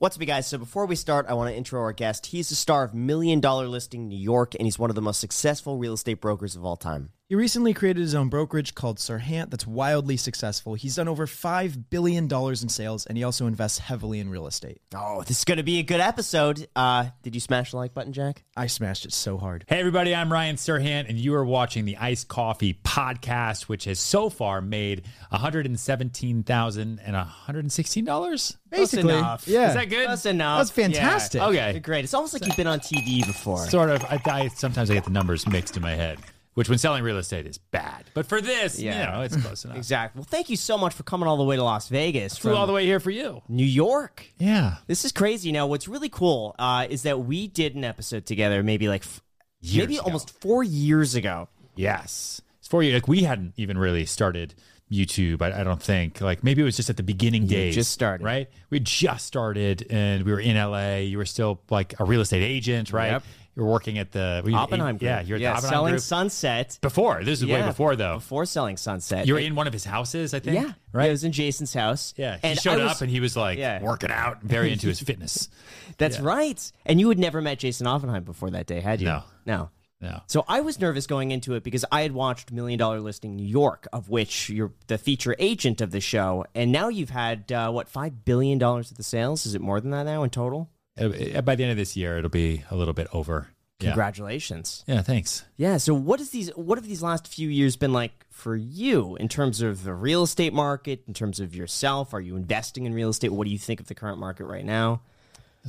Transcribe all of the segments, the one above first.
What's up, guys? So before we start, I want to intro our guest. He's the star of Million Dollar Listing New York, and he's one of the most successful real estate brokers of all time. He recently created his own brokerage called Serhant that's wildly successful. He's done over $5 billion in sales, and he also invests heavily in real estate. Oh, this is going to be a good episode. Uh, did you smash the like button, Jack? I smashed it so hard. Hey, everybody, I'm Ryan Serhant, and you are watching the Iced Coffee podcast, which has so far made $117,000 and $116. Basically, enough. yeah. Is that good? That's enough. That's fantastic. Yeah. Okay. Great. It's almost like you've been on TV before. Sort of. I, I Sometimes I get the numbers mixed in my head, which when selling real estate is bad. But for this, Yeah. you know, it's close enough. exactly. Well, thank you so much for coming all the way to Las Vegas Flew all the way here for you. New York. Yeah. This is crazy. Now, what's really cool uh, is that we did an episode together, maybe like f- Years maybe ago. almost four years ago. Yes. It's for you. Like, we hadn't even really started YouTube, I, I don't think. Like, maybe it was just at the beginning days. just started. Right? We just started and we were in LA. You were still like a real estate agent, right? Yep. You were working at the you- Oppenheim Group. Yeah, you're at yeah, the selling Group. Sunset. before. This is way before, though. Before selling Sunset. You were in one of his houses, I think. Yeah, Right? Yeah, it was in Jason's house. Yeah, he and showed was- up and he was like Yeah. working out, very into his fitness. That's right. And you had never met Jason Oppenheim before that day, had you? No. No. No. So I was nervous going into it because I had watched Million Dollar Listing New York, of which you're the feature agent of the show, and now you've had uh, what five billion dollars of the sales? Is it more than that now in total? Uh, By the end of this year, it'll be a little bit over. Yeah. Congratulations. Yeah, thanks. Yeah. So what is these? What have these last few years been like for you in terms of the real estate market? In terms of yourself, are you investing in real estate? What do you think of the current market right now?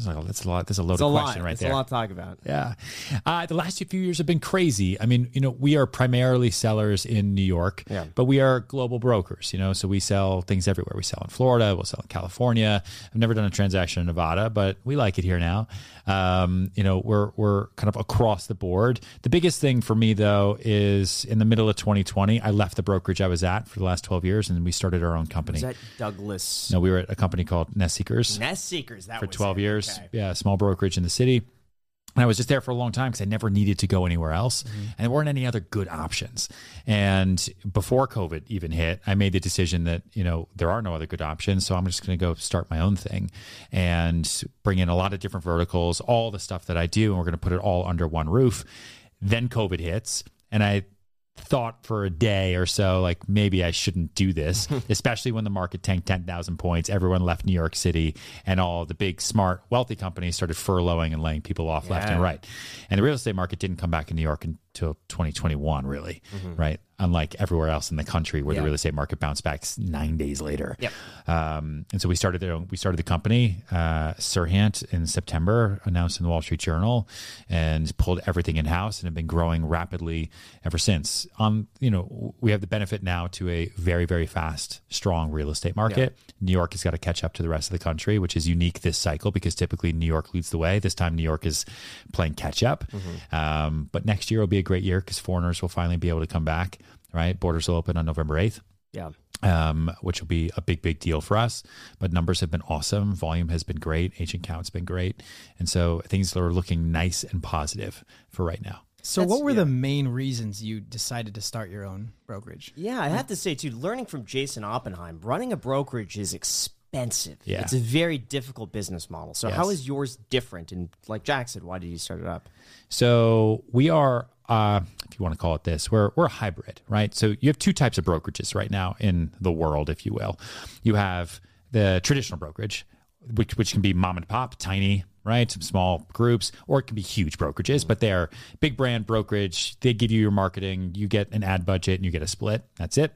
That's a, that's a lot. That's a loaded It's a lot. question right it's there. a lot to talk about. Yeah. Uh, the last few years have been crazy. I mean, you know, we are primarily sellers in New York, Yeah. but we are global brokers, you know, so we sell things everywhere. We sell in Florida, we'll sell in California. I've never done a transaction in Nevada, but we like it here now. Um, you know, we're, we're kind of across the board. The biggest thing for me, though, is in the middle of 2020, I left the brokerage I was at for the last 12 years and we started our own company. Is that Douglas no, we were at a company called Nest Seekers Nest Seekers? That for was 12 it. years. Yeah, small brokerage in the city. And I was just there for a long time because I never needed to go anywhere else. Mm-hmm. And there weren't any other good options. And before COVID even hit, I made the decision that, you know, there are no other good options. So I'm just going to go start my own thing and bring in a lot of different verticals, all the stuff that I do. And we're going to put it all under one roof. Then COVID hits. And I thought for a day or so like maybe I shouldn't do this, especially when the market tanked 10,000 points. Everyone left New York City and all the big smart wealthy companies started furloughing and laying people off left and right. And the real estate market didn't come back in New York until 2021 really, right? Unlike everywhere else in the country where Yeah. the real estate market bounced back 9 days later. Yep. Um, and so we started there. We started the company, uh, Serhant, in September, announced in the Wall Street Journal, and pulled everything in house, and have been growing rapidly ever since. Um, you know, we have the benefit now to a very, very fast, strong real estate market. New York has got to catch up to the rest of the country, which is unique this cycle because typically New York leads the way. This time, New York is playing catch up. Um, but next year will be a great year because foreigners will finally be able to come back. Right, borders will open on November eighth Yeah. um, which will be a big, big deal for us. But numbers have been awesome. Volume has been great. Agent count's been great. And so things are looking nice and positive for right now. So, That's- what were yeah. the main reasons you decided to start your own brokerage? Yeah, I have to say too, learning from Jason Oppenheim, running a brokerage is expensive. Yeah. It's a very difficult business model. So how Yes. is yours different? And like Jack said, why did you start it up? So we are, uh, if you want to call it this, we're we're a hybrid, right? So you have two types of brokerages right now in the world, if you will. You have the traditional brokerage, which which can be mom and pop, tiny, right? Some small groups, or it can be huge brokerages, but they're big brand brokerage. They give you your marketing, you get an ad budget, and you get a split. That's it.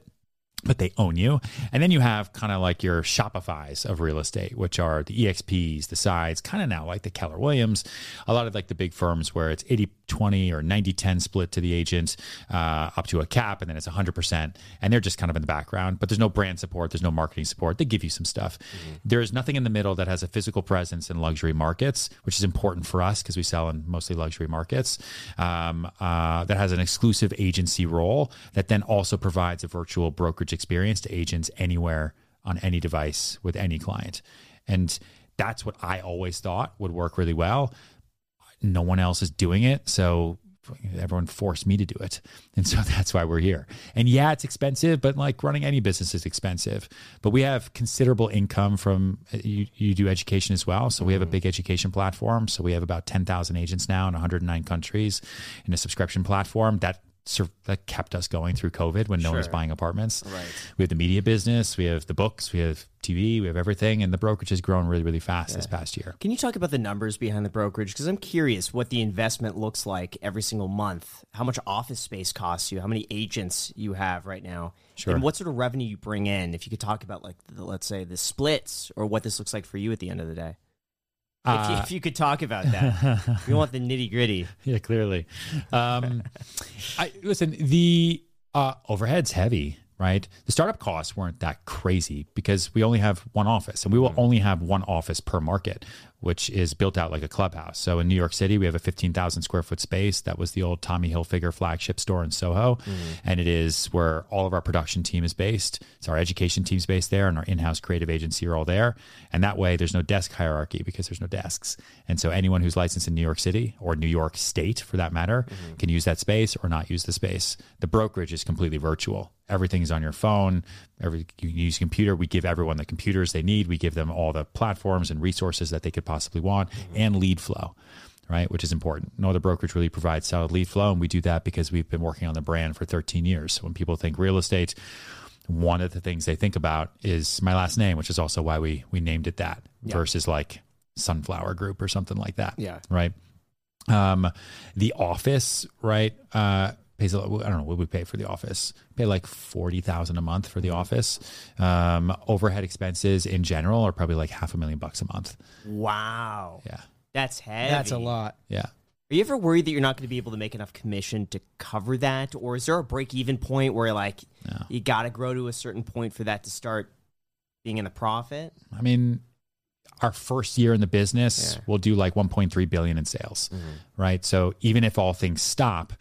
But they own you. And then you have kind of like your Shopify's of real estate, which are the EXPs, the sides, kind of now like the Keller Williams, a lot of like the big firms where it's 80 20 or 90 10 split to the agent uh, up to a cap, and then it's 100%. And they're just kind of in the background, but there's no brand support, there's no marketing support. They give you some stuff. There is nothing in the middle that has a physical presence in luxury markets, which is important for us because we sell in mostly luxury markets, um, uh, that has an exclusive agency role that then also provides a virtual brokerage experience to agents anywhere on any device with any client. And that's what I always thought would work really well. No one else is doing it. So everyone forced me to do it. And so that's why we're here. And yeah, it's expensive, but like running any business is expensive. But we have considerable income from uh, you, you do education as well. So we have a mm-hmm. big education platform. So we have about 10,000 agents now in 109 countries in a subscription platform that sur- that kept us going through COVID when no one was buying apartments. Right. We have the media business, we have the books, we have TV, we have everything. And the brokerage has grown really, really fast this past year. Can you talk about the numbers behind the brokerage? Because I'm curious what the investment looks like every single month. How much office space costs you? How many agents you have right now? Sure. And what sort of revenue you bring in? If you could talk about, like, the, let's say the splits or what this looks like for you at the end of the day. If, you, Uh, if you could talk about that, we want the nitty gritty. yeah, clearly. Um, I listen. The uh, overhead's heavy, right? The startup costs weren't that crazy because we only have one office, and we will only have one office per market, which is built out like a clubhouse. So in New York City, we have a fifteen thousand square foot space that was the old Tommy Hilfiger flagship store in Soho, mm. and it is where all of our production team is based. It's our education team's based there, and our in-house creative agency are all there. And that way, there's no desk hierarchy because there's no desks. And so anyone who's licensed in New York City or New York State, for that matter, mm-hmm. can use that space or not use the space. The brokerage is completely virtual. Everything is on your phone. Every you can use a computer. We give everyone the computers they need. We give them all the platforms and resources that they could possibly want, and lead flow right? Which is important. No other brokerage really provides solid lead flow. And we do that because we've been working on the brand for 13 years. So when people think real estate, one of the things they think about is my last name, which is also why we we named it that versus like Sunflower Group or something like that. Yeah. Right. Um, the office, right? Uh, pays a lot. I don't know what we pay for the office. Pay like forty thousand a month for the office. Um, overhead expenses in general are probably like half a million bucks a month. Wow. Yeah, That's heavy. That's a lot. yeah. Are you ever worried that you're not going to be able to make enough commission to cover that? Or is there a break even point where, like, you got to grow to a certain point for that to start being in a profit? I mean, our first year in the business, Yeah. Mm-hmm. we'll do like 1.3 billion in sales, right? So even if all things stop,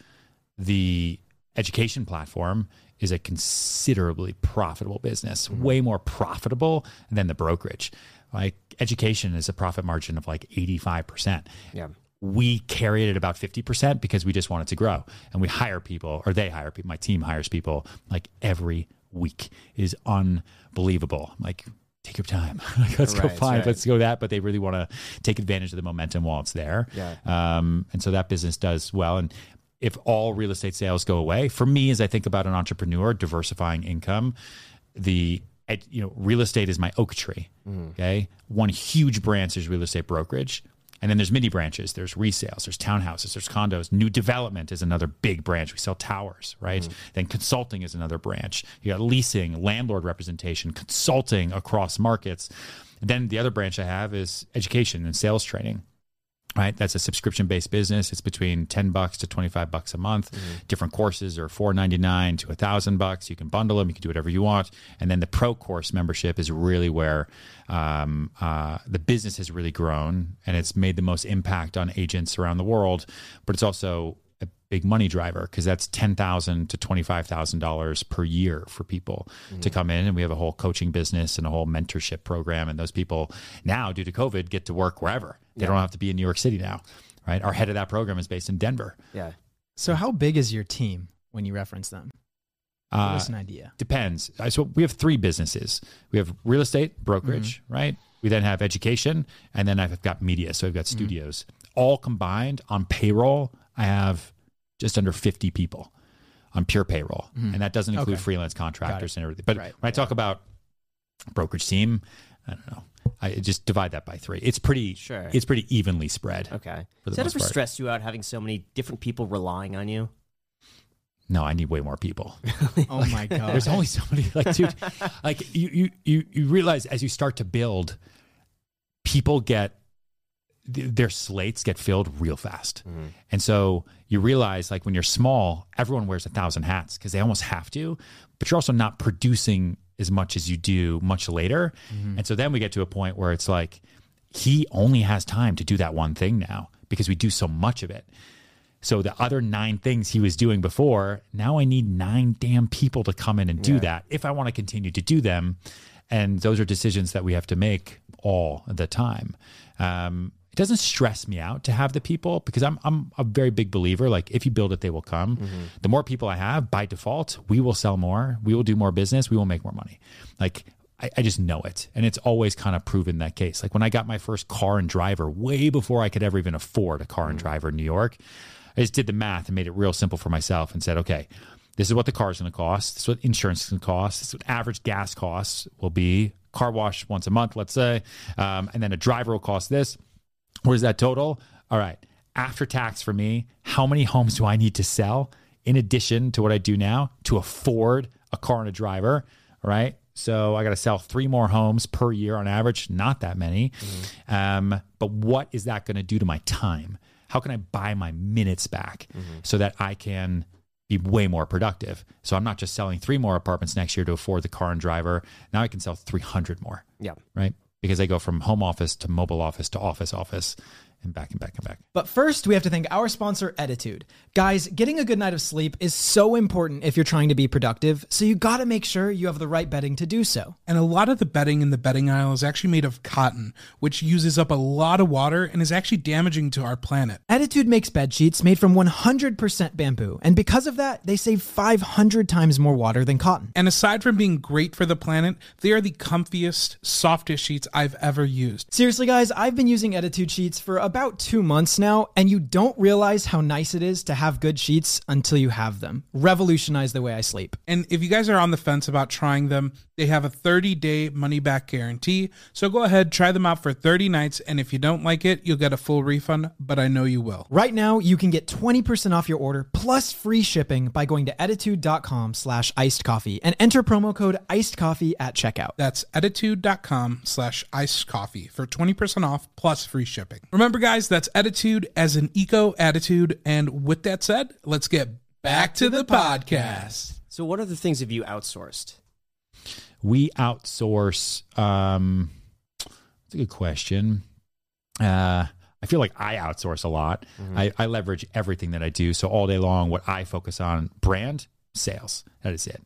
the education platform is a considerably profitable business, Mm-hmm. way more profitable than the brokerage. Like education is a profit margin of like 85%. Yeah. We carry it at about 50% because we just want it to grow. And we hire people, or they hire people, my team hires people like every week. It is unbelievable. I'm like, take your time. Like, let's go find, right. let's go that. But they really want to take advantage of the momentum while it's there. Yeah. Um, and so that business does well. And if all real estate sales go away, for me, as I think about an entrepreneur diversifying income, the you know real estate is my oak tree. Mm. Okay, one huge branch is real estate brokerage. And then there's mini branches. There's resales. There's townhouses. There's condos. New development is another big branch. We sell towers, right? Mm. Then consulting is another branch. You got leasing, landlord representation, consulting across markets. And then the other branch I have is education and sales training right? That's a subscription based business. It's between 10 bucks to 25 bucks a month. Different courses are 499 to 1000 bucks. You can bundle them. You can do whatever you want. And then the pro course membership is really where um, uh, the business has really grown and it's made the most impact on agents around the world but it's also a big money driver because that's 10,000 to twenty five thousand dollars per year for people to come in, and we have a whole coaching business and a whole mentorship program. And those people now, due to COVID, get to work wherever. They don't have to be in New York City now, right? Our head of that program is based in Denver. Yeah. So, how big is your team when you reference them? Give Uh, us an idea. depends. So we have three businesses. We have real estate brokerage, mm-hmm. right? We then have education, and then I've got media. So I've got mm-hmm. studios. All combined on payroll, I have just under fifty people on pure payroll, mm-hmm. and that doesn't include Okay. freelance contractors and everything. But Right. when I talk about brokerage team, I don't know. I just divide that by three. It's pretty. Sure. It's pretty evenly spread. Okay. For Does that ever part. stress you out having so many different people relying on you? No, I need way more people. Oh my god. There's only so many like dude, like you you you you realize as you start to build, people get their slates get filled real fast. Mm-hmm. And so you realize like when you're small, everyone wears a thousand hats because they almost have to, but you're also not producing as much as you do much later. And so then we get to a point where it's like he only has time to do that one thing now because we do so much of it. So the other nine things he was doing before, now I need nine damn people to come in and do that if I want to continue to do them. And those are decisions that we have to make all the time. Um, It doesn't stress me out to have the people because I'm I'm a very big believer. Like if you build it, they will come. The more people I have, by default, we will sell more. We will do more business. We will make more money. Like I, I just know it, and it's always kind of proven that case. Like when I got my first car and driver, way before I could ever even afford a car and driver in New York, I just did the math and made it real simple for myself and said, okay, this is what the car is going to cost. This is what insurance is going to cost. This is what average gas costs will be. Car wash once a month, let's say, um, and then a driver will cost this. Where's that total? All right. After tax for me, how many homes do I need to sell in addition to what I do now to afford a car and a driver? All right. So I got to sell three more homes per year on average. Not that many. Um, but what is that going to do to my time? How can I buy my minutes back so that I can be way more productive? So I'm not just selling three more apartments next year to afford the car and driver. Now I can sell 300 more Yeah. right? Because they go from home office to mobile office to office office and back and back and back. But first, we have to thank our sponsor, ettitude. Guys, getting a good night of sleep is so important if you're trying to be productive, so you gotta make sure you have the right bedding to do so. And a lot of the bedding in the bedding aisle is actually made of cotton, which uses up a lot of water and is actually damaging to our planet. ettitude makes bed sheets made from 100% bamboo, and because of that, they save 500 times more water than cotton. And aside from being great for the planet, they are the comfiest, softest sheets I've ever used. Seriously, guys, I've been using ettitude sheets for about two months now, and you don't realize how nice it is to have good sheets until you have them. Revolutionize the way I sleep. And if you guys are on the fence about trying them, they have a 30 day money back guarantee. So go ahead, try them out for 30 nights. And if you don't like it, you'll get a full refund, but I know you will. Right now, you can get 20% off your order plus free shipping by going to ettitude.com slash iced coffee and enter promo code iced coffee at checkout. That's ettitude.com slash iced coffee for 20% off plus free shipping. Remember, guys, that's ettitude as an eco attitude. And with that said, let's get back to the podcast. So, what other things have you outsourced? We outsource. Um, that's a good question. Uh, I feel like I outsource a lot. I, I leverage everything that I do. So all day long, what I focus on brand sales. That is it.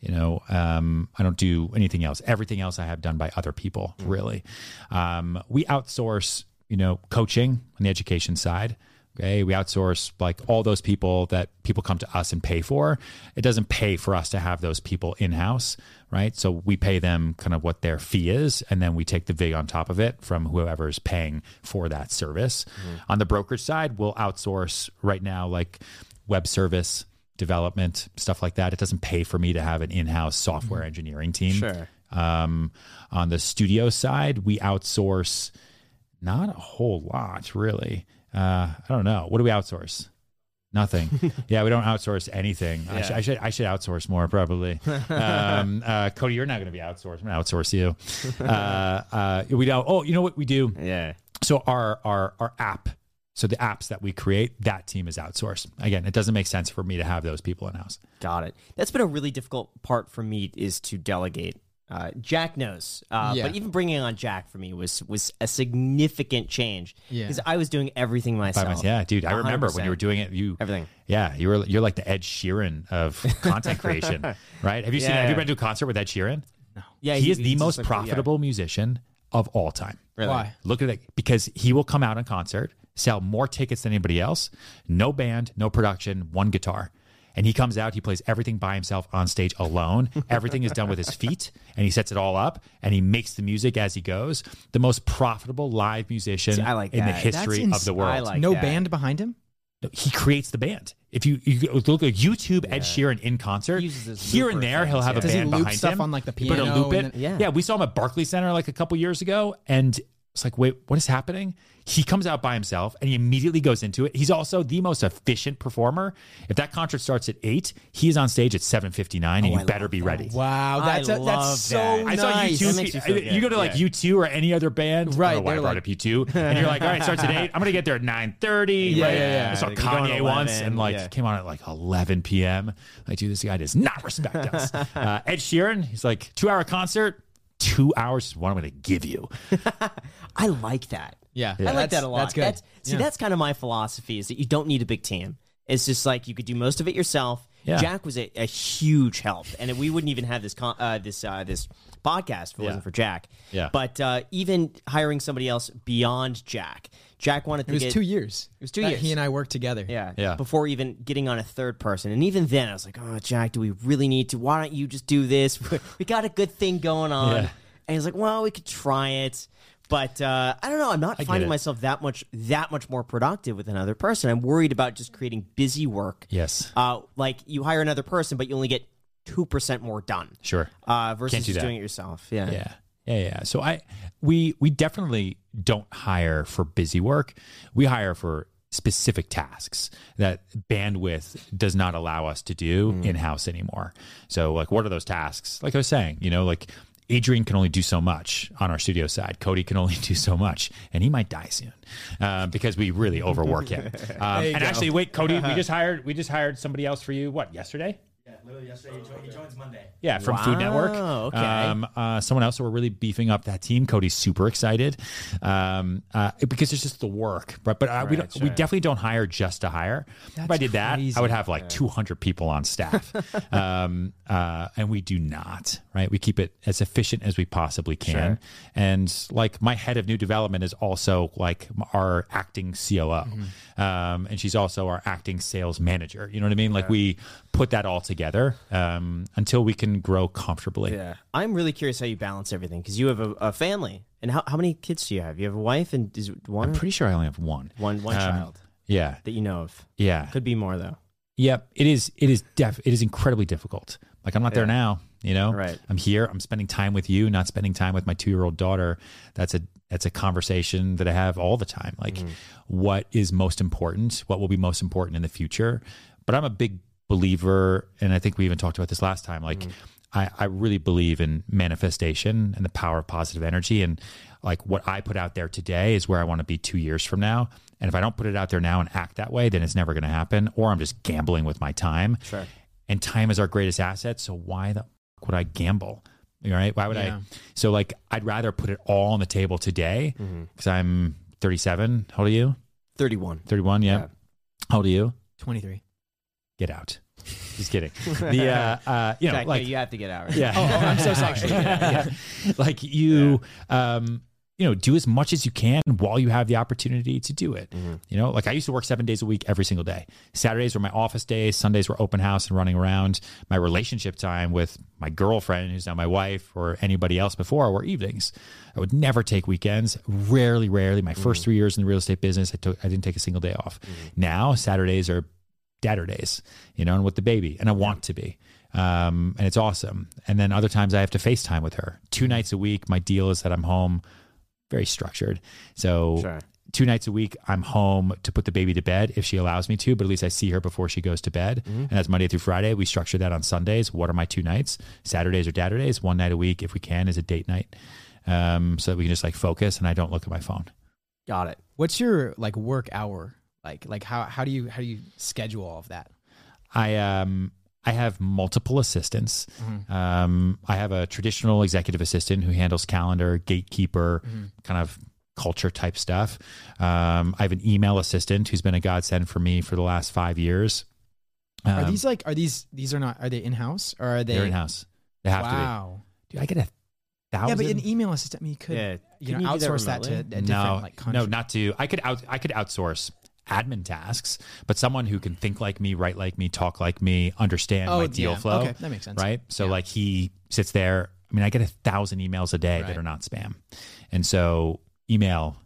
You know, um, I don't do anything else. Everything else I have done by other people. Really, um, we outsource. You know, coaching on the education side. Okay, we outsource like all those people that people come to us and pay for. It doesn't pay for us to have those people in house, right? So we pay them kind of what their fee is, and then we take the vig on top of it from whoever is paying for that service. On the brokerage side, we'll outsource right now like web service development stuff like that. It doesn't pay for me to have an in-house software engineering team. Sure. Um, on the studio side, we outsource not a whole lot, really. Uh, I don't know. What do we outsource? Nothing. yeah, we don't outsource anything. I, Yeah. should, I should I should outsource more probably. um, uh, Cody, you're not going to be outsourced. I'm going to outsource you. Uh, uh, we don't. Oh, you know what we do? Yeah. So our our our app. So the apps that we create, that team is outsourced. Again, it doesn't make sense for me to have those people in house. Got it. That's been a really difficult part for me is to delegate. Uh, Jack knows, uh, Yeah. but even bringing on Jack for me was was a significant change Yeah. because I was doing everything myself. myself. Yeah, dude, I remember when you were doing it. You Everything. Yeah, you were you're like the Ed Sheeran of content creation, right? Have you seen? Yeah, Have you yeah. been to a concert with Ed Sheeran? No. Yeah, he, is the most just like- yeah. profitable musician of all time. Really? Why? Look at it because he will come out on concert, sell more tickets than anybody else. No band, no production, one guitar. And he comes out, he plays everything by himself on stage alone. Everything is done with his feet, and he sets it all up, and he makes the music as he goes. The most profitable live musician See, I like in the history That's of the world. I like no that. band behind him? he creates the band. If you, you look at YouTube Ed Sheeran in concert, He here and there he'll have yeah. a Does he band loop behind stuff him. on, like, the He put a piano loop it. then- Yeah. yeah, we saw him at Barclays Center like a couple years ago, and it's like, wait, what is happening? He comes out by himself and he immediately goes into it. He's also the most efficient performer. If that concert starts at eight, he is on stage at seven fifty nine, and Oh, you I better be that. ready. Wow, I that's a, love that's so that. I saw nice. U2. That makes me feel you go to good, like yeah. U2 or any other band, Right, I don't know why I brought like- up U2, and you're like, all right, starts at eight. I'm gonna get there at nine thirty. Yeah, right? yeah, yeah. I saw Like, we go at Kanye once, and like yeah. came on at like 11 p.m. Like, dude, this guy does not respect us. uh, Ed Sheeran, he's like two hour concert. Two hours is what I'm going to give you. I like that. Yeah. I like That's- that a lot. that's good. see, Yeah. that's kind of my philosophy is that you don't need a big team. It's just like you could do most of it yourself. Yeah. Jack was a, a huge help, and we wouldn't even have this con- uh, this uh, this podcast if it Yeah. wasn't for Jack. Yeah. But uh, even hiring somebody else beyond Jack, Jack wanted to It was get two years. It was two years. He and I worked together. Yeah. Yeah. Before even getting on a third person. And even then, I was like, oh, Jack, do we really need to? Why don't you just do this? we got a good thing going on. Yeah. And he's like, well, we could try it. But uh, I don't know. I'm not finding it. myself that much that much more productive with another person. I'm worried about just creating busy work. Yes. Uh, like you hire another person, but you only get two percent more done. Sure. Uh, versus do just that. doing it yourself. Yeah. Yeah. Yeah, yeah. So I we we definitely don't hire for busy work. We hire for specific tasks that bandwidth does not allow us to do Mm. in-house anymore. So like what are those tasks? Like I was saying, you know, like Adrian can only do so much on our studio side. Cody can only do so much, and he might die soon uh, because we really overwork him. Um, and go. actually, wait, Cody, we just hired we just hired somebody else for you. What yesterday? Yeah, literally yesterday. He, jo- he joins Monday. Yeah, from Food Network. Wow, okay. Um, uh, someone else. So we're really beefing up that team. Cody's super excited um, uh, because it's just the work. But but uh, we don't, we definitely don't hire just to hire. if I did that, crazy. I would have like 200 people on staff, um, uh, and we do not. Right, we keep it as efficient as we possibly can. And like my head of new development is also like our acting COO, Mm-hmm. um, and she's also our acting sales manager. You know what I mean? Like we put that all together um, until we can grow comfortably. Yeah. I'm really curious how you balance everything because you have a, a family. And how, how many kids do you have? You have a wife and is one? I'm pretty sure I only have one. one one Um, child Yeah, that you know of. yeah, Could be more though. yep. It is. It is def. It is incredibly difficult. Like I'm not there now. You know, Right. I'm here. I'm spending time with you, not spending time with my two year old daughter. That's a that's a conversation that I have all the time. Like, Mm-hmm. what is most important? What will be most important in the future? But I'm a big believer, and I think we even talked about this last time. Like, Mm-hmm. I, I really believe in manifestation and the power of positive energy. And like what I put out there today is where I want to be two years from now. And if I don't put it out there now and act that way, then it's never going to happen. Or I'm just gambling with my time. Sure. And time is our greatest asset. So why the fuck would I gamble? All right. Why would Yeah. I? So like, I'd rather put it all on the table today because I'm 37. How old are you? 31. 31. Yeah. Yeah. How old are you? 23. Get out. Just kidding. The uh, uh, you know, like you have to get out. Right? yeah. Oh, oh, I'm so sorry. like you, um, you know, do as much as you can while you have the opportunity to do it. You know, like I used to work seven days a week every single day. Saturdays were my office days. Sundays were open house and running around. My relationship time with my girlfriend, who's now my wife, or anybody else before, were evenings. I would never take weekends. Rarely, rarely. My first three years in the real estate business, I took, I didn't take a single day off. Now Saturdays are dadder days, you know, and with the baby, and I want to be. Um, and it's awesome. And then other times I have to FaceTime with her. Two nights a week, my deal is that I'm home, very structured. So Sure. two nights a week, I'm home to put the baby to bed if she allows me to, but at least I see her before she goes to bed. And that's Monday through Friday. We structure that on Sundays. What are my two nights? Saturdays or dadder days. One night a week, if we can, is a date night. Um, so that we can just like focus and I don't look at my phone. Got it. What's your like work hour like? Like how how do you how do you schedule all of that? I um I have multiple assistants. Um, I have a traditional executive assistant who handles calendar, gatekeeper, kind of culture type stuff. Um, I have an email assistant who's been a godsend for me for the last five years. are Um, these like are these these are not are they in house or are they they're in house. They have wow. to be. Dude, I get a Yeah, but an email assistant, I mean, you could Yeah. you Can know you do that outsource that, to a different no, like country. no, not to. I could out. I could outsource admin tasks, but someone who can think like me, write like me, talk like me, understand Oh, my deal yeah. flow. Okay, that makes sense. right? So Yeah. like he sits there. I mean, I get a thousand emails a day Right. that are not spam, and so email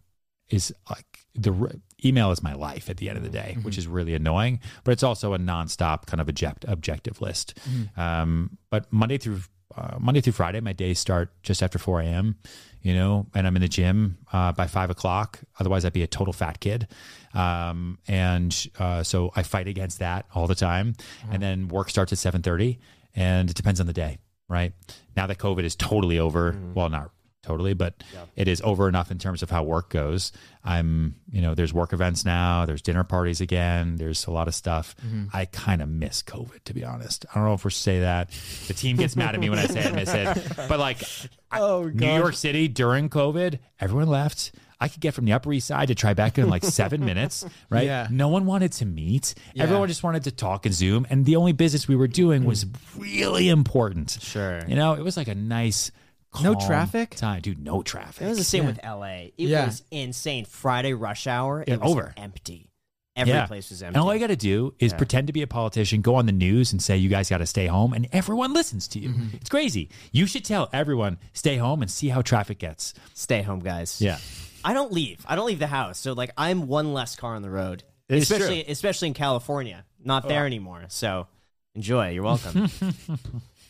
is like the email is my life at the end of the day, Mm-hmm. which is really annoying. But it's also a nonstop kind of object, objective list. Mm-hmm. Um, but Monday through uh, Monday through Friday, my days start just after four a.m. You know, and I'm in the gym uh, by five o'clock. Otherwise, I'd be a total fat kid. Um, and uh, so I fight against that all the time. And then work starts at seven thirty, and it depends on the day, right? Now that COVID is totally over, well, not totally, but it is over enough in terms of how work goes. I'm, you know, there's work events now, there's dinner parties again, there's a lot of stuff. I kind of miss COVID, to be honest. I don't know if we're say that. The team gets mad at me when I say I miss it, but like, I- Oh, New York City during COVID, everyone left. I could get from the Upper East Side to Tribeca in like seven minutes, right? Yeah. No one wanted to meet. Yeah. Everyone just wanted to talk and Zoom. And the only business we were doing was really important. Sure. You know, it was like a nice, No traffic? time. Dude, no traffic. It was the same Yeah. with LA. It Yeah. was insane. Friday rush hour, it Yeah, was over. empty. Every place was empty. And all I got to do is pretend to be a politician, go on the news and say, you guys got to stay home, and everyone listens to you. Mm-hmm. It's crazy. You should tell everyone, stay home and see how traffic gets. Stay home, guys. Yeah. I don't leave. I don't leave the house. So like I'm one less car on the road. It is especially true. especially in California. Not oh. there anymore. So enjoy. You're welcome.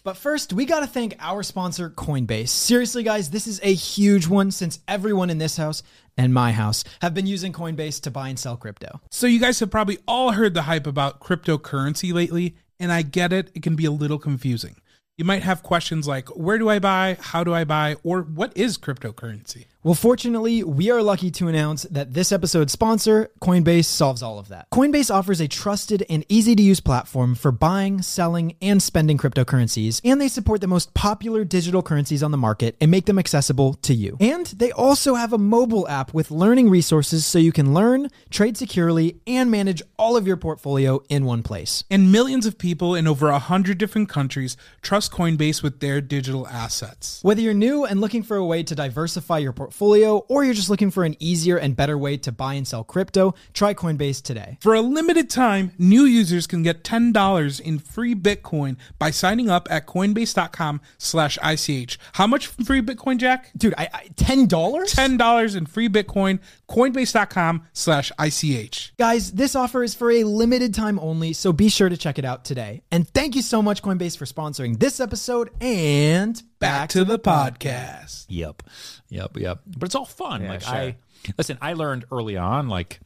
But first, we got to thank our sponsor, Coinbase. Seriously, guys, this is a huge one since everyone in this house and my house have been using Coinbase to buy and sell crypto. So you guys have probably all heard the hype about cryptocurrency lately, and I get it, it can be a little confusing. You might have questions like where do I buy, how do I buy, or what is cryptocurrency? Well, fortunately, we are lucky to announce that this episode's sponsor, Coinbase, solves all of that. Coinbase offers a trusted and easy to use platform for buying, selling, and spending cryptocurrencies, and they support the most popular digital currencies on the market and make them accessible to you. And they also have a mobile app with learning resources so you can learn, trade securely, and manage all of your portfolio in one place. And millions of people in over a hundred different countries trust Coinbase with their digital assets. Whether you're new and looking for a way to diversify your portfolio, or you're just looking for an easier and better way to buy and sell crypto, try Coinbase today. For a limited time, new users can get $10 in free Bitcoin by signing up at coinbase.com slash ICH. How much free Bitcoin, Jack? Dude, I, I $10? $10 in free Bitcoin, coinbase.com slash ICH. Guys, this offer is for a limited time only, so be sure to check it out today. And thank you so much, Coinbase, for sponsoring this episode and Back to the podcast. Yep. Yep. Yep. But it's all fun. Yeah, like sure. I listen, I learned early on, like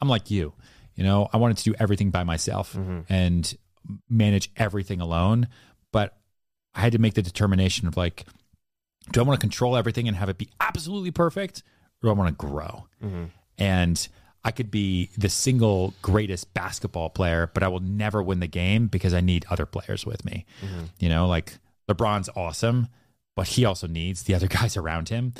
I'm like you. You know, I wanted to do everything by myself Mm-hmm. and manage everything alone. But I had to make the determination of like, do I want to control everything and have it be absolutely perfect? Or do I want to grow? Mm-hmm. And I could be the single greatest basketball player, but I will never win the game because I need other players with me. Mm-hmm. You know, like LeBron's awesome, but he also needs the other guys around him.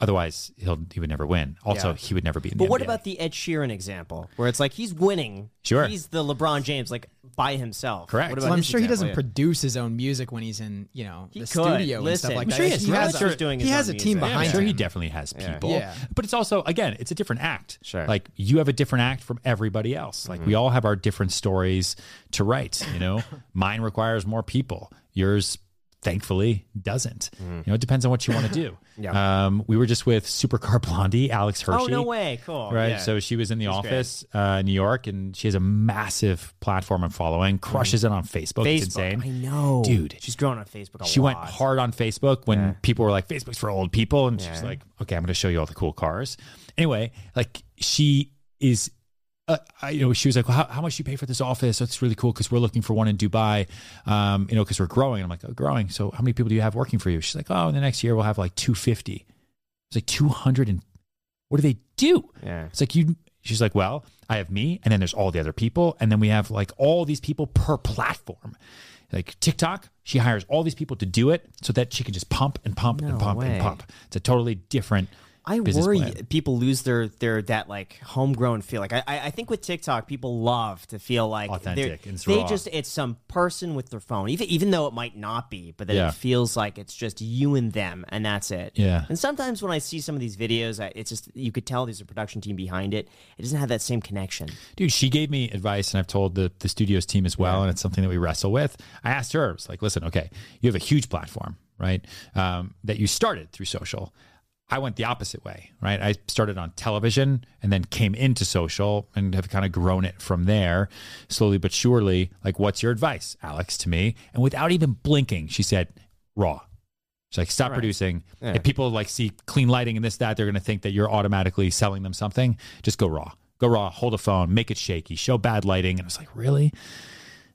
Otherwise, he'll he would never win. Also, Yeah. he would never be in the but what NBA. about the Ed Sheeran example, where it's like he's winning? Sure. He's the LeBron James, like by himself. Correct. What Well, about Well, I'm his sure he doesn't produce his own music when he's in, you know, He the could. studio and Listen, stuff like I'm that. sure he has he road has, a, doing he his has a own team music. Yeah, I'm behind sure he definitely has people. Yeah. But it's also, again, it's a different act. Sure. Like you have a different act from everybody else. Like we Mm-hmm. all have our different stories to write. You know, mine requires more people. Yours, thankfully, doesn't. You know, it depends on what you want to do. Yeah. Um, we were just with Supercar Blondie, Alex Hirschi. Oh no way! Cool. Right. Yeah. So she was in the She's office uh, in New York and she has a massive platform and following, crushes it on Facebook. It's insane. I know, Dude. She's growing on Facebook. A She went hard on Facebook when Yeah. people were like, Facebook's for old people. And she's like, okay, I'm going to show you all the cool cars. Anyway, like she is, uh, I, you know, she was like, well, how, how much do you pay for this office? That's really cool because we're looking for one in Dubai, um, you know, because we're growing. I'm like, oh, growing. So how many people do you have working for you? She's like, oh, in the next year we'll have like 250. It's like 200 and what do they do? Yeah. It's like you. She's like, well, I have me, and then there's all the other people, and then we have like all these people per platform. Like TikTok, she hires all these people to do it so that she can just pump and pump and pump way. and pump. It's a totally different. I worry plan. people lose their their that like homegrown feel. Like I I think with TikTok, people love to feel like Authentic and it's They raw. just it's some person with their phone, even even though it might not be, but that Yeah. it feels like it's just you and them, and that's it. Yeah. And sometimes when I see some of these videos, I, it's just you could tell there's a production team behind it. It doesn't have that same connection. Dude, she gave me advice, and I've told the, the studios team as well, and it's something that we wrestle with. I asked her, I was like, listen, okay, you have a huge platform, right? Um, that you started through social. I went the opposite way, right? I started on television and then came into social and have kind of grown it from there, slowly but surely. Like, what's your advice, Alex, to me? And without even blinking, she said, raw. She's like, stop producing. Yeah. If people like see clean lighting and this, that, they're going to think that you're automatically selling them something. Just go raw. Go raw. Hold a phone. Make it shaky. Show bad lighting. And I was like, really?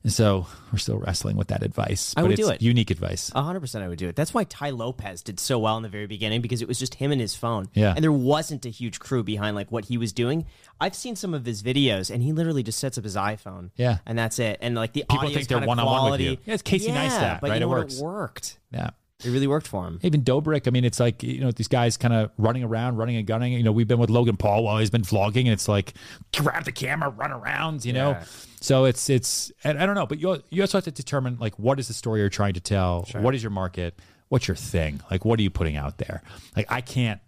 And so we're still wrestling with that advice. I would it's do it. Unique advice. A hundred percent, I would do it. That's why Tai Lopez did so well in the very beginning because it was just him and his phone. Yeah. and there wasn't a huge crew behind like what he was doing. I've seen some of his videos, and he literally just sets up his iPhone. Yeah. and that's it. And like the People think they're one-on-one with you. Yeah, it's Casey yeah, Neistat, but right? You know It works. It worked. Yeah. It really worked for him. Even Dobrik, I mean, it's like, you know, these guys kind of running around, running and gunning. You know, we've been with Logan Paul while he's been vlogging, and it's like, grab the camera, run around, you know? So it's, it's, and I don't know, but you, you also have to determine, like, what is the story you're trying to tell? What is your market? What's your thing? Like, what are you putting out there? Like, I can't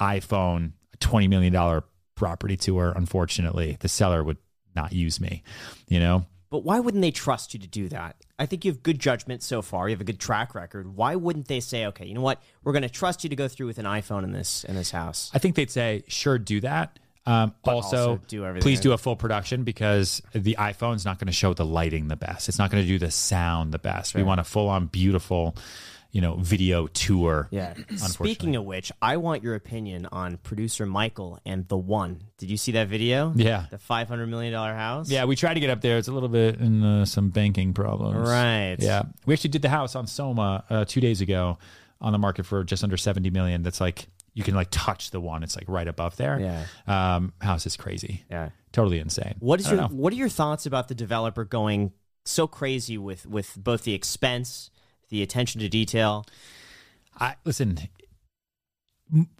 iPhone a $20 million property tour, unfortunately. The seller would not use me, you know? But why wouldn't they trust you to do that? I think you have good judgment so far. You have a good track record. Why wouldn't they say, okay, you know what? We're going to trust you to go through with an iPhone in this in this house. I think they'd say, sure, do that. Um, also, also do everything. please do a full production because the iPhone's not going to show the lighting the best. It's not going to do the sound the best. We want a full on beautiful, you know, video tour. Yeah. Speaking of which, I want your opinion on producer Michael and the one. Did you see that video? Yeah. The five hundred million dollar house. Yeah, we tried to get up there. It's a little bit in uh, some banking problems. Right. Yeah. We actually did the house on Somma uh, two days ago on the market for just under 70 million. That's like, you can like touch the one. It's like right above there. Yeah. Um, house is crazy. Yeah. Totally insane. What is your know. What are your thoughts about the developer going so crazy with with both the expense, the attention to detail? I listen.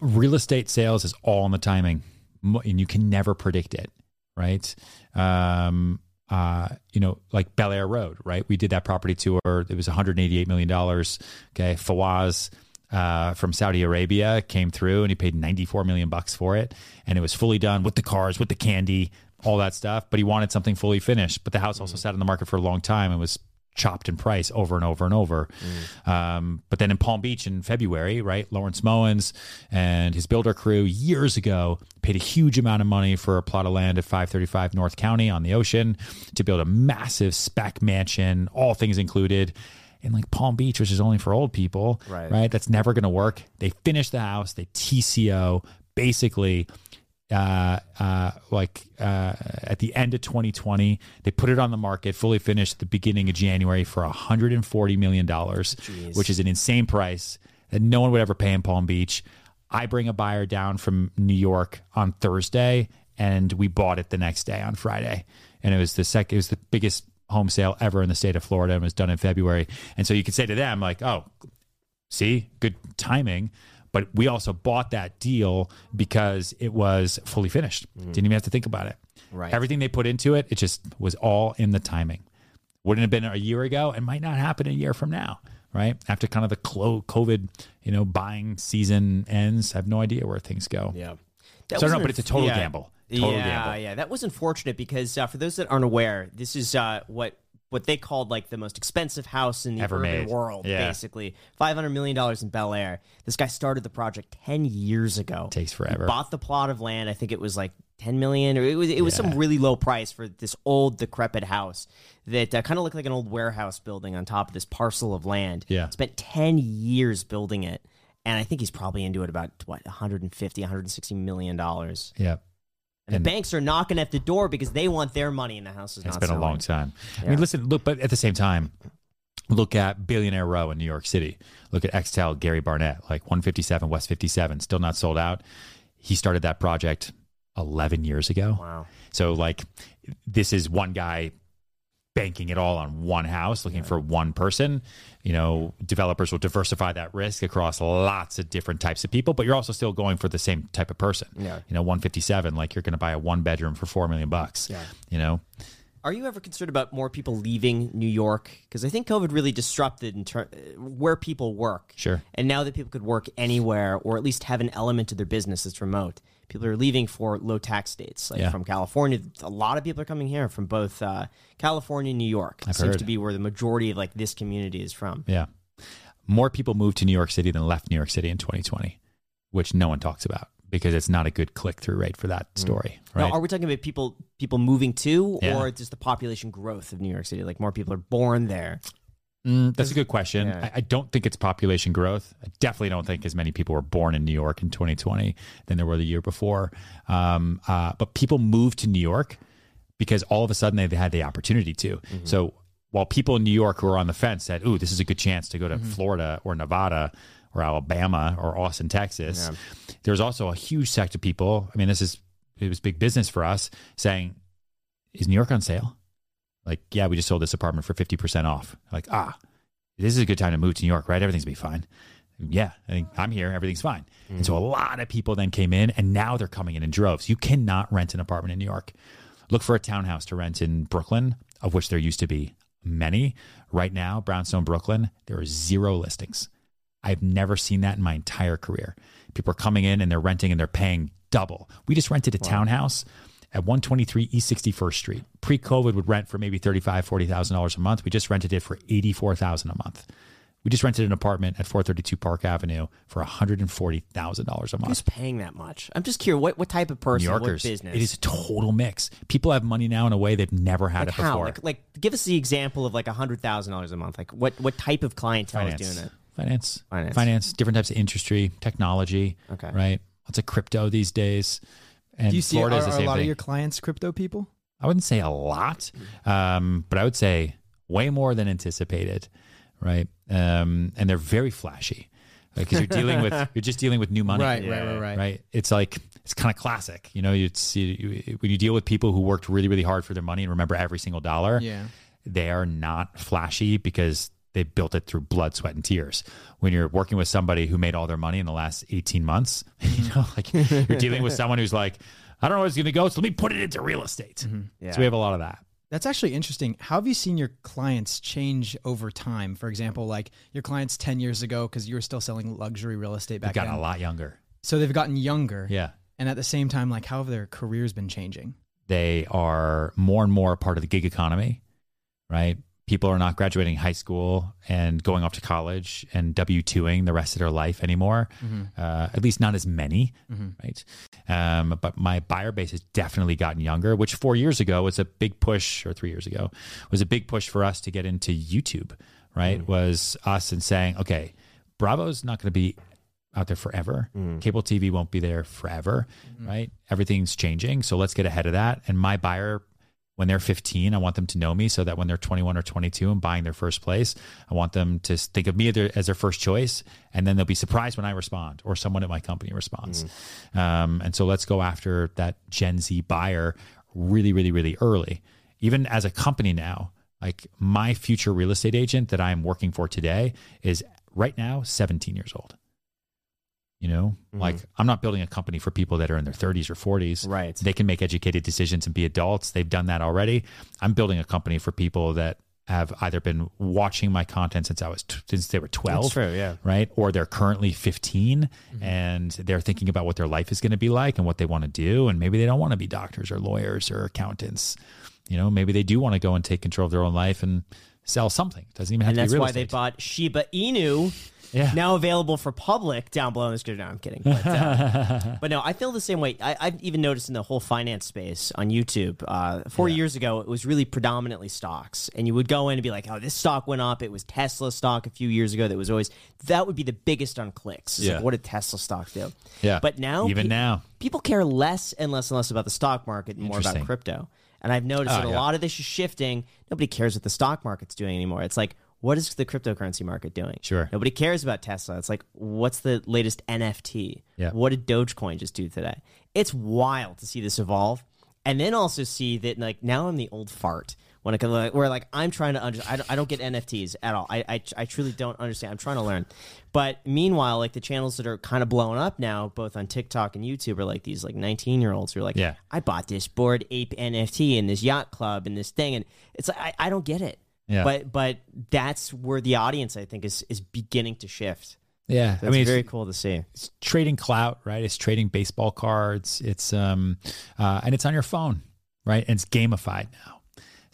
Real estate sales is all in the timing, and you can never predict it, right? Um, uh, you know, like Bel Air Road, right? We did that property tour. It was 188 million dollars. Okay, Fawaz uh, from Saudi Arabia came through, and he paid 94 million bucks for it, and it was fully done with the cars, with the candy, all that stuff. But he wanted something fully finished. But the house also sat on the market for a long time and was chopped in price over and over and over. Um, but then in Palm Beach in February, right, Lawrence Moens and his builder crew years ago paid a huge amount of money for a plot of land at 535 North County on the ocean to build a massive spec mansion, all things included. In like Palm Beach, which is only for old people, Right. right? That's never going to work. They finish the house, they TCO, basically uh, uh, like uh, at the end of 2020. They put it on the market, fully finished at the beginning of January for 140 million dollars, which is an insane price that no one would ever pay in Palm Beach. I bring a buyer down from New York on Thursday, and we bought it the next day on Friday, and it was the second. It was the biggest home sale ever in the state of Florida, and was done in February. And so you could say to them like, "Oh, see, good timing. But we also bought that deal because it was fully finished. Didn't even have to think about it. Right. Everything they put into it, it just was all in the timing. Wouldn't have been a year ago and might not happen a year from now, right? After kind of the COVID, you know, buying season ends, I have no idea where things go. Yeah. So I don't know, but it's a total gamble. Total yeah, gamble. yeah. That was unfortunate because uh, for those that aren't aware, this is uh, what what they called like the most expensive house in the Ever urban made. world. Yeah. Basically, five hundred million dollars in Bel Air. This guy started the project ten years ago. Takes forever. He bought the plot of land. I think it was like ten million, or it was it was some really low price for this old decrepit house that uh, kind of looked like an old warehouse building on top of this parcel of land. Yeah. spent ten years building it. And I think he's probably into it about what 150, 160 million dollars. Yeah. And, the banks are knocking at the door because they want their money, and the house is It's not. been a long time. I mean, listen, look, but at the same time, look at Billionaire Row in New York City. Look at Extell, Gary Barnett, like 157 West 57, still not sold out. He started that project 11 years ago. Wow. So, like, this is one guy banking it all on one house, looking for one person. You know, developers will diversify that risk across lots of different types of people, but you're also still going for the same type of person. Yeah. You know, 157, like you're going to buy a one bedroom for 4 million bucks. Yeah. You know, Are you ever concerned about more people leaving New York? Because I think COVID really disrupted in ter- uh, where people work. Sure. And now that people could work anywhere, or at least have an element of their business that's remote, people are leaving for low tax states, like Yeah. from California. A lot of people are coming here from both uh, California and New York. I've seems heard. to be where the majority of like this community is from. Yeah. More people moved to New York City than left New York City in 2020, which no one talks about because it's not a good click through rate for that story. Right. Now, are we talking about people people moving to, Yeah. or just the population growth of New York City? Like more people are born there. Mm, that's a good question. Yeah. I, I don't think it's population growth. I definitely don't think as many people were born in New York in 2020 than there were the year before. Um, uh, but people moved to New York because all of a sudden they had the opportunity to. So while people in New York who were on the fence said, "Ooh, this is a good chance to go to Florida or Nevada or Alabama or Austin, Texas," there's also a huge sect of people. I mean, this is it was big business for us saying, "Is New York on sale?" Like, yeah, we just sold this apartment for 50% off. Like, ah, this is a good time to move to New York, right? Everything's gonna be fine. Yeah, I think I'm here. Everything's fine. And so a lot of people then came in, and now they're coming in in droves. You cannot rent an apartment in New York. Look for a townhouse to rent in Brooklyn, of which there used to be many. Right now, Brownstone, Brooklyn, there are zero listings. I've never seen that in my entire career. People are coming in and they're renting and they're paying double. We just rented a townhouse at 123 East 61st Street. Pre-COVID would rent for maybe $35,000, $40,000 a month. We just rented it for $84,000 a month. We just rented an apartment at 432 Park Avenue for $140,000 a month. Who's paying that much? I'm just curious. What what type of person, New? Yorkers. What business? It is a total mix. People have money now in a way they've never had like it how? before. Like, like, give us the example of like a hundred thousand dollars a month. Like, what what type of clientele finance. is doing it? Finance. Finance. finance, different types of industry, technology. Okay. Right. Lots of crypto these days. And Do you see Florida are, is the are a lot thing. of your clients crypto people? I wouldn't say a lot, um, but I would say way more than anticipated, right? Um, and they're very flashy because you're dealing with you're just dealing with new money, Right, right, right, right. right? It's like it's kind of classic, you know. You see you, when you deal with people who worked really, really hard for their money and remember every single dollar. Yeah. they are not flashy because they built it through blood, sweat, and tears. When you're working with somebody who made all their money in the last 18 months, you know, like you're dealing with someone who's like, I don't know where it's going to go, so let me put it into real estate. Mm-hmm. Yeah. So we have a lot of that. That's actually interesting. How have you seen your clients change over time? For example, like your clients 10 years ago, because you were still selling luxury real estate They've back gotten then. a lot younger. So they've gotten younger. Yeah. And at the same time, like how have their careers been changing? They are more and more a part of the gig economy, right? People are not graduating high school and going off to college and W 2ing the rest of their life anymore. Mm-hmm. Uh, at least not as many, mm-hmm. right? Um, but my buyer base has definitely gotten younger, which four years ago was a big push, or three years ago was a big push for us to get into YouTube, right? Mm. Was us and saying, okay, Bravo's not going to be out there forever. Mm. Cable TV won't be there forever, mm-hmm. right? Everything's changing. So let's get ahead of that. And my buyer, when they're 15, I want them to know me so that when they're 21 or 22 and buying their first place, I want them to think of me as their, as their first choice. And then they'll be surprised when I respond or someone at my company responds. Um, and so let's go after that Gen Z buyer really, really, really early. Even as a company now, like my future real estate agent that I'm working for today is right now 17 years old. You know, mm-hmm. like I'm not building a company for people that are in their 30s or 40s. Right. They can make educated decisions and be adults. They've done that already. I'm building a company for people that have either been watching my content since I was t- since they were 12 That's true, yeah. right? Or they're currently 15 mm-hmm. and they're thinking about what their life is going to be like and what they want to do. And maybe they don't want to be doctors or lawyers or accountants. You know, maybe they do want to go and take control of their own life and sell something. It doesn't even have and to be real estate. that's why they bought Shiba Inu. Yeah. Now available for public down below in the description. No, I'm kidding. But, uh, but no, I feel the same way. I, I've even noticed in the whole finance space on YouTube. Uh, four years ago, it was really predominantly stocks, and you would go in and be like, "Oh, this stock went up." It was Tesla stock a few years ago. That was always that would be the biggest on clicks. It's like, Yeah. what did Tesla stock do? Yeah. But now, Even pe- now. people care less and less and less about the stock market and more about crypto. And I've noticed Oh, that a yeah. lot of this is shifting. Nobody cares what the stock market's doing anymore. It's like, what is the cryptocurrency market doing? Sure. Nobody cares about Tesla. It's like, what's the latest NFT? Yeah. What did Dogecoin just do today? It's wild to see this evolve. And then also see that, like, now I'm the old fart. When it comes, like, where like I'm trying to understand. I don't, I don't get NFTs at all. I, I I truly don't understand. I'm trying to learn, but meanwhile, like the channels that are kind of blowing up now, both on TikTok and YouTube, are like these like 19 year olds who are like, Yeah. I bought this Bored Ape NFT and this yacht club and this thing, and it's like I, I don't get it. Yeah. But but that's where the audience I think is is beginning to shift. Yeah. That's I mean, very cool to see. it's trading clout, right? It's trading baseball cards. It's, um, uh, and it's on your phone, right? And it's gamified now.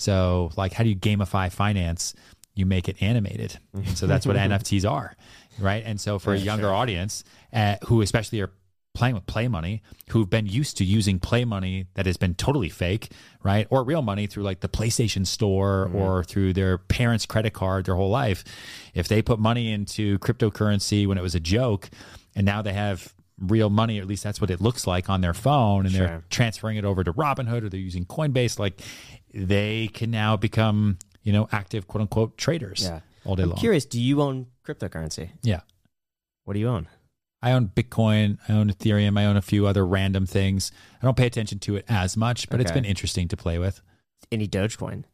So, like, how do you gamify finance? You make it animated. And so that's what NFTs are, right? And so for a younger audience uh, who especially are playing with play money, who've been used to using play money that has been totally fake, right? Or real money through like the PlayStation store or through their parents' credit card their whole life. If they put money into cryptocurrency when it was a joke and now they have real money, or at least that's what it looks like on their phone, and they're transferring it over to Robinhood or they're using Coinbase, like they can now become, you know, active quote unquote traders Yeah. all day I'm long. curious. Do you own cryptocurrency? Yeah. What do you own? I own Bitcoin, I own Ethereum, I own a few other random things. I don't pay attention to it as much, but it's been interesting to play with. Any Dogecoin?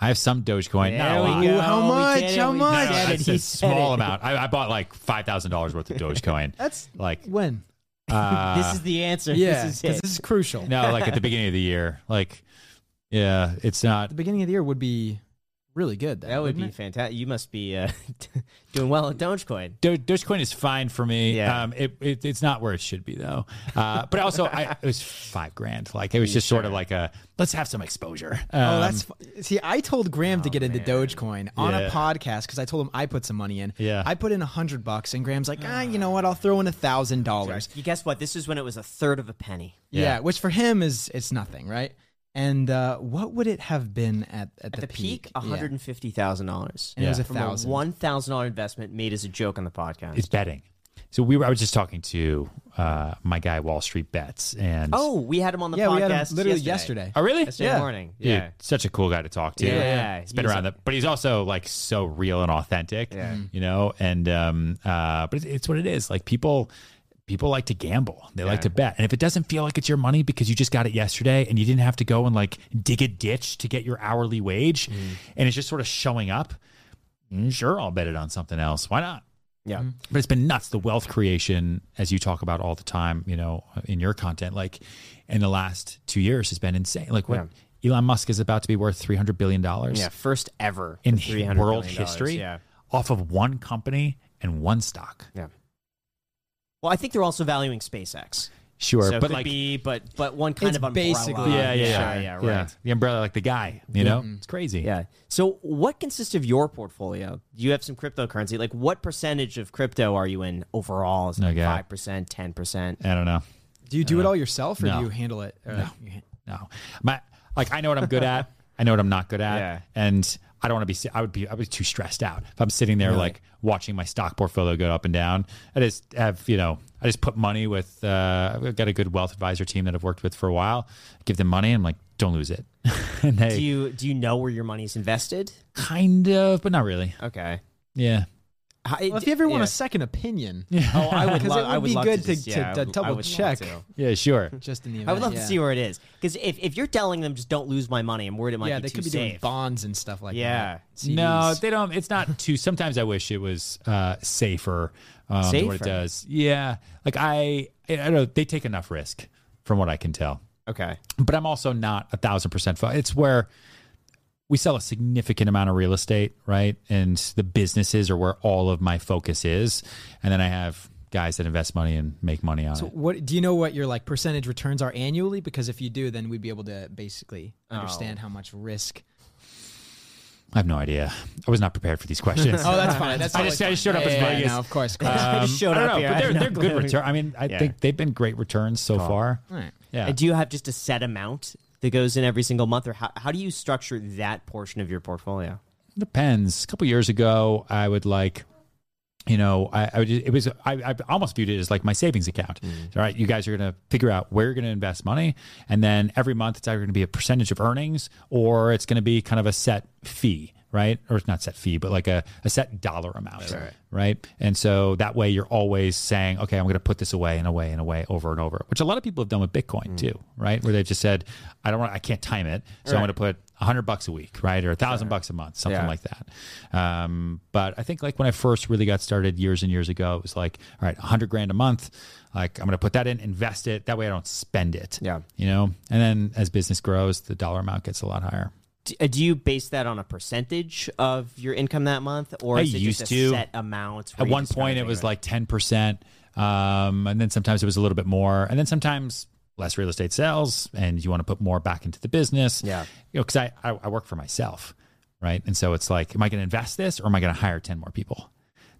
I have some Dogecoin. not There lot. we go. How much? did. How We much? said it. It's a small it. amount. I, I bought like five thousand dollars worth of Dogecoin. That's like when. uh, This is the answer. Yeah, This is because it. this is crucial. no, like at the beginning of the year. Like, yeah, it's not. The beginning of the year would be really good. Then, That would be it? fantastic. You must be uh, doing well at Dogecoin. Do- Dogecoin is fine for me. Yeah. Um, it, it, it's not where it should be though. Uh, but also, I, it was five grand. Like it was just sort of like a let's have some exposure. Oh, Um, that's fu- see. I told Graham to get into Dogecoin on Yeah. a podcast because I told him I put some money in. Yeah. I put in a hundred bucks, and Graham's like, ah, you know what? I'll throw in a thousand dollars. You guess what? This is when it was a third of a penny. Yeah, Yeah. which for him is it's nothing, right? And uh, what would it have been at at, At the, peak, one hundred and fifty thousand dollars. And it was a From thousand. a one thousand dollar investment made as a joke on the podcast. it's betting. So we were. I was just talking to uh, my guy Wall Street Bets, and oh, we had him on the yeah, podcast we had him literally yesterday. yesterday. oh really? Yesterday Yeah. morning. Dude, Yeah. such a cool guy to talk to. Yeah, he's been he's around a- the, but he's also like so real and authentic. Yeah. you know, and um, uh, but it's, it's what it is. Like people, people like to gamble. They like to bet, and if it doesn't feel like it's your money because you just got it yesterday and you didn't have to go and like dig a ditch to get your hourly wage, and it's just sort of showing up, mm, sure, I'll bet it on something else. Why not? Yeah. but it's been nuts the wealth creation as you talk about all the time you know in your content like in the last two years has been insane like what elon musk is about to be worth 300 billion dollars Yeah. First ever in for $300 world history Yeah. off of one company and one stock Yeah. Well, I think they're also valuing SpaceX. sure so but could like be, but but one kind It's of umbrella. basically- yeah yeah yeah Sure, yeah, right. the umbrella like the guy you know mm-hmm. it's crazy Yeah. So, what consists of your portfolio? You have some cryptocurrency. Like, what percentage of crypto are you in overall? Is it like five percent, ten percent? i don't know Do you do it all yourself, or no. do you handle it? Or No. you No, my like I know what I'm good at. I know what I'm not good at, Yeah. and I don't want to be. I would be. I would be too stressed out if I'm sitting there like watching my stock portfolio go up and down. I just have you know. I just put money with. Uh, I've got a good wealth advisor team that I've worked with for a while. Give them money. I'm like, don't lose it. they Do you do you know where your money's invested? kind of, but not really. Okay. Yeah. How- Well, if you ever want yeah. a second opinion, oh, I would, because love, it would I would be love good to, to, just, to, yeah, I to double check. to. Yeah. Sure. Just in the event, I would love yeah. to see where it is because if, if you're telling them just don't lose my money, I'm worried it might Yeah, be they could be safe. doing bonds and stuff like Yeah. that. Yeah, No, they don't. It's not too. Sometimes I wish it was uh, safer. Um, than What it does. Yeah. Like I, I don't know. They take enough risk, from what I can tell. Okay. But I'm also not a thousand percent. Fo- it's where we sell a significant amount of real estate, right? And the businesses are where all of my focus is. And then I have guys that invest money and make money on So it. what do you know what your like percentage returns are annually? Because if you do, then we'd be able to basically Oh. understand how much risk. I have no idea. I was not prepared for these questions. Oh, that's fine. That's I totally just, I just showed up Yeah, as yeah, yeah, Vegas. no, of course. Of course. I just showed I don't up know, here. but they're, they're good return. I mean, I yeah. think they've been great returns so far. All right. Yeah. And do you have just a set amount that goes in every single month, or how, how do you structure that portion of your portfolio? Depends. A couple years ago, I would like, you know, I, I would, it was I, I almost viewed it as like my savings account. Mm. All right, you guys are going to figure out where you're going to invest money, and then every month it's either going to be a percentage of earnings or it's going to be kind of a set fee, right? Or it's not set fee, but like a, a set dollar amount, right. And so that way you're always saying, okay, I'm going to put this away and away and away over and over, which a lot of people have done with Bitcoin too, right? Where they've just said, I don't want, I can't time it, so I'm going to put a hundred bucks a week, right, or a thousand bucks a month, something Yeah. like that. Um, but I think like when I first really got started years and years ago, it was like, all right, a hundred grand a month. Like I'm going to put that in, invest it. That way I don't spend it. Yeah. You know, and then as business grows, the dollar amount gets a lot higher. Do, uh, do you base that on a percentage of your income that month, or I is it used just a to. set amount? At one point, it was like 10%. Um, and then sometimes it was a little bit more. And then sometimes less real estate sales and you want to put more back into the business. Yeah. You know, cause I, I, I work for myself. Right. And so it's like, am I going to invest this or am I going to hire 10 more people?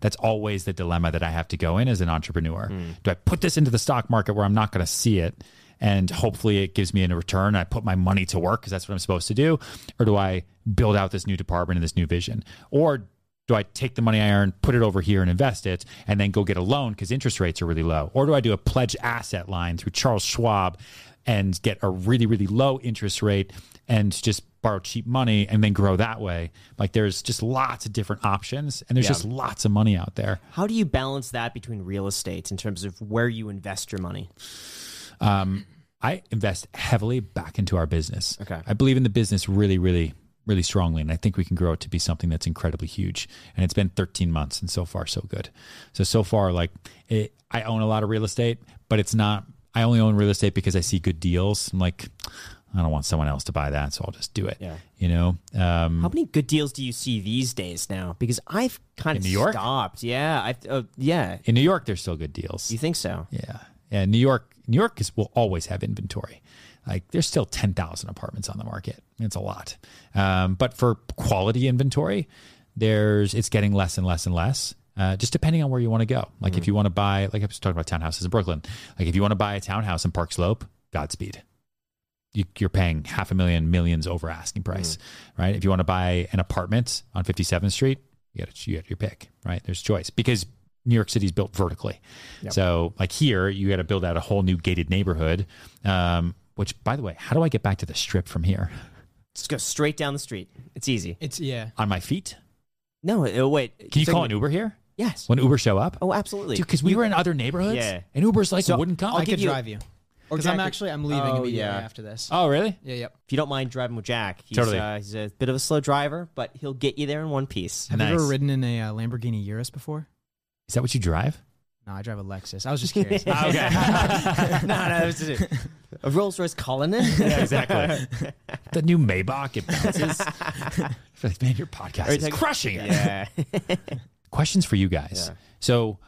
That's always the dilemma that I have to go in as an entrepreneur. Do I put this into the stock market where I'm not going to see it and hopefully it gives me a return? I put my money to work because that's what I'm supposed to do. Or do I build out this new department and this new vision? Or do I take the money I earn, put it over here and invest it, and then go get a loan because interest rates are really low? Or do I do a pledge asset line through Charles Schwab and get a really, really low interest rate and just borrow cheap money and then grow that way? Like there's just lots of different options and there's Yeah. just lots of money out there. How do you balance that between real estate in terms of where you invest your money? Um, I invest heavily back into our business. Okay. I believe in the business really, really really strongly, and I think we can grow it to be something that's incredibly huge. And it's been 13 months, and so far so good. So so far, like it, I own a lot of real estate, but it's not. I only own real estate because I see good deals. I'm like, I don't want someone else to buy that, so I'll just do it. Yeah. You know, um, How many good deals do you see these days now? Because I've kind of New York? stopped. Yeah, I uh, yeah. in New York, there's still good deals. You think so? Yeah, yeah. New York, New York is will always have inventory. Like there's still ten thousand apartments on the market. It's a lot, um, but for quality inventory, there's it's getting less and less and less. Uh, just depending on where you want to go. Like if you want to buy, like I was talking about townhouses in Brooklyn. Like if you want to buy a townhouse in Park Slope, Godspeed. You, you're paying half a million, millions over asking price, right? If you want to buy an apartment on 57th Street, you got you got your pick, right? There's choice because New York City's built vertically. So like here, you got to build out a whole new gated neighborhood. Um, which, by the way, how do I get back to the strip from here? Just go straight down the street. It's easy. It's yeah. On my feet? No, uh, wait. Can you So- call an Uber here Yes. when Uber show up? Oh, absolutely. Dude, because we were in other neighborhoods, Yeah. and Uber's like So, wouldn't come. I'll I could you- drive you. Because I'm actually I'm leaving Oh, immediately yeah. after this. oh, really? Yeah, yep. If you don't mind driving with Jack, he's, Totally. uh, he's a bit of a slow driver, but he'll get you there in one piece. Have you ever ridden in a uh, Lamborghini Urus before? Is that what you drive? No, I drive a Lexus. I was just curious. Ah, okay. no, no, this is it. A Rolls Royce Cullinan. yeah, exactly. the new Maybach, it bounces. I feel like, man, your podcast Are is talking- crushing it. yeah. Questions for you guys. Yeah. So,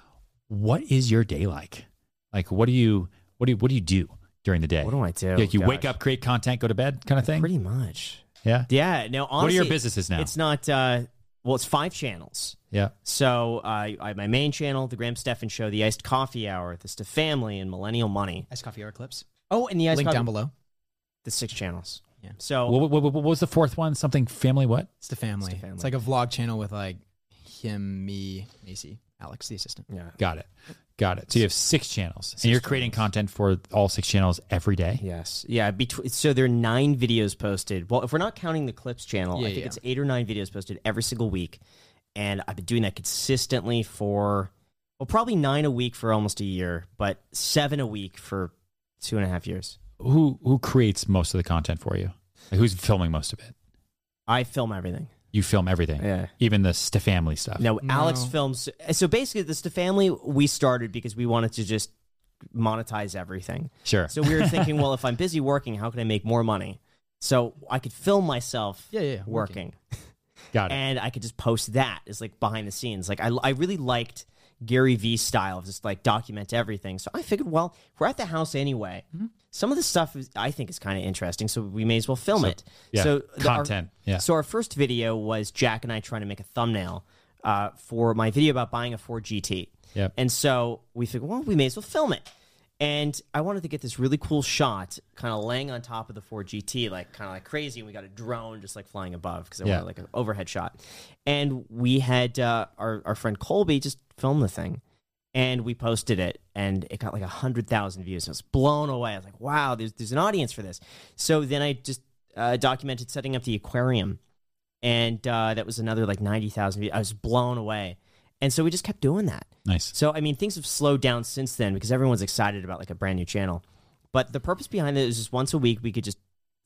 what is your day like? Like, what do you what do you, what do you do during the day? What do I do? Like, you wake up, create content, go to bed, kind of thing. Pretty much. yeah. Yeah. No, honestly, what are your businesses now? It's not. Uh, well, it's five channels. Yeah. So uh, I have my main channel, the Graham Stephan Show, the Iced Coffee Hour, the Steph Family, and Millennial Money. Ice coffee hour clips. Oh, and the Iced Link Coffee, down below. the six channels. Yeah. So What, what, what, what was the fourth one? Something family? What? It's the family. It's the family. It's like a vlog channel with like him, me, Macy, Alex, the assistant. yeah. Got it. Got it. So you have six channels, and you're creating content for all six channels every day. Yes. Yeah. Between so there are nine videos posted. Well, if we're not counting the clips channel, Yeah, I think yeah. it's eight or nine videos posted every single week, and I've been doing that consistently for well, probably nine a week for almost a year, but seven a week for two and a half years. Who who creates most of the content for you? Like, who's filming most of it? I film everything. You film everything, Yeah. even the Stefamily stuff. No, Alex No. films. So basically, the Steph family we started because we wanted to just monetize everything. Sure. So we were thinking, well, if I'm busy working, how can I make more money? So I could film myself Yeah, yeah, yeah, working, Got it. and I could just post that as like behind the scenes. Like I, I really liked Gary V style of just like document everything. So I figured, well, we're at the house anyway. Mm-hmm. Some of the stuff is, I think is kind of interesting, so we may as well film it. yeah, So the- our- content, yeah. So our first video was Jack and I trying to make a thumbnail uh, for my video about buying a Ford GT. Yep. And so we figured, well, we may as well film it. And I wanted to get this really cool shot, kind of laying on top of the Ford GT, like kind of like crazy. And we got a drone just like flying above because I Yeah. wanted like an overhead shot. And we had uh, our our friend Colby just film the thing, and we posted it, and it got like a hundred thousand views. I was blown away. I was like, wow, there's there's an audience for this. So then I just uh, documented setting up the aquarium, and uh, that was another like ninety thousand views. I was blown away. And so we just kept doing that. nice. So I mean, things have slowed down since then because everyone's excited about like a brand new channel. But the purpose behind it is just once a week we could just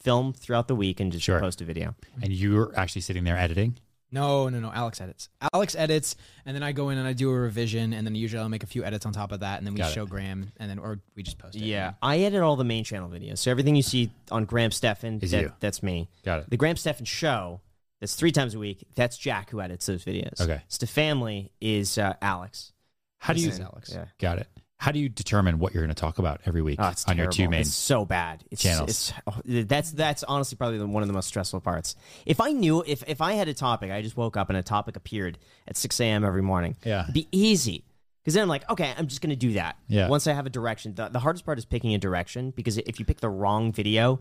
film throughout the week and just Sure. post a video. And you're actually sitting there editing. No, no, no. Alex edits. Alex edits, and then I go in and I do a revision, and then usually I'll make a few edits on top of that, and then we Got it. show Graham, and then or we just post it. Yeah, I edit all the main channel videos. So everything you see on Graham Stephan, Is that- you. that's me. Got it. The Graham Stephan show, that's three times a week. That's Jack who edits those videos. Okay. Steph Family is uh, Alex. How do you? Alex. Yeah. Got it. How do you determine what you're going to talk about every week Oh, on your two main? It's so bad. It's, channels. It's, oh, that's that's honestly probably the, one of the most stressful parts. If I knew, if if I had a topic, I just woke up and a topic appeared at six a.m. every morning. Yeah. it'd be easy. Because then I'm like, okay, I'm just going to do that. Yeah. Once I have a direction, the, the hardest part is picking a direction because if you pick the wrong video,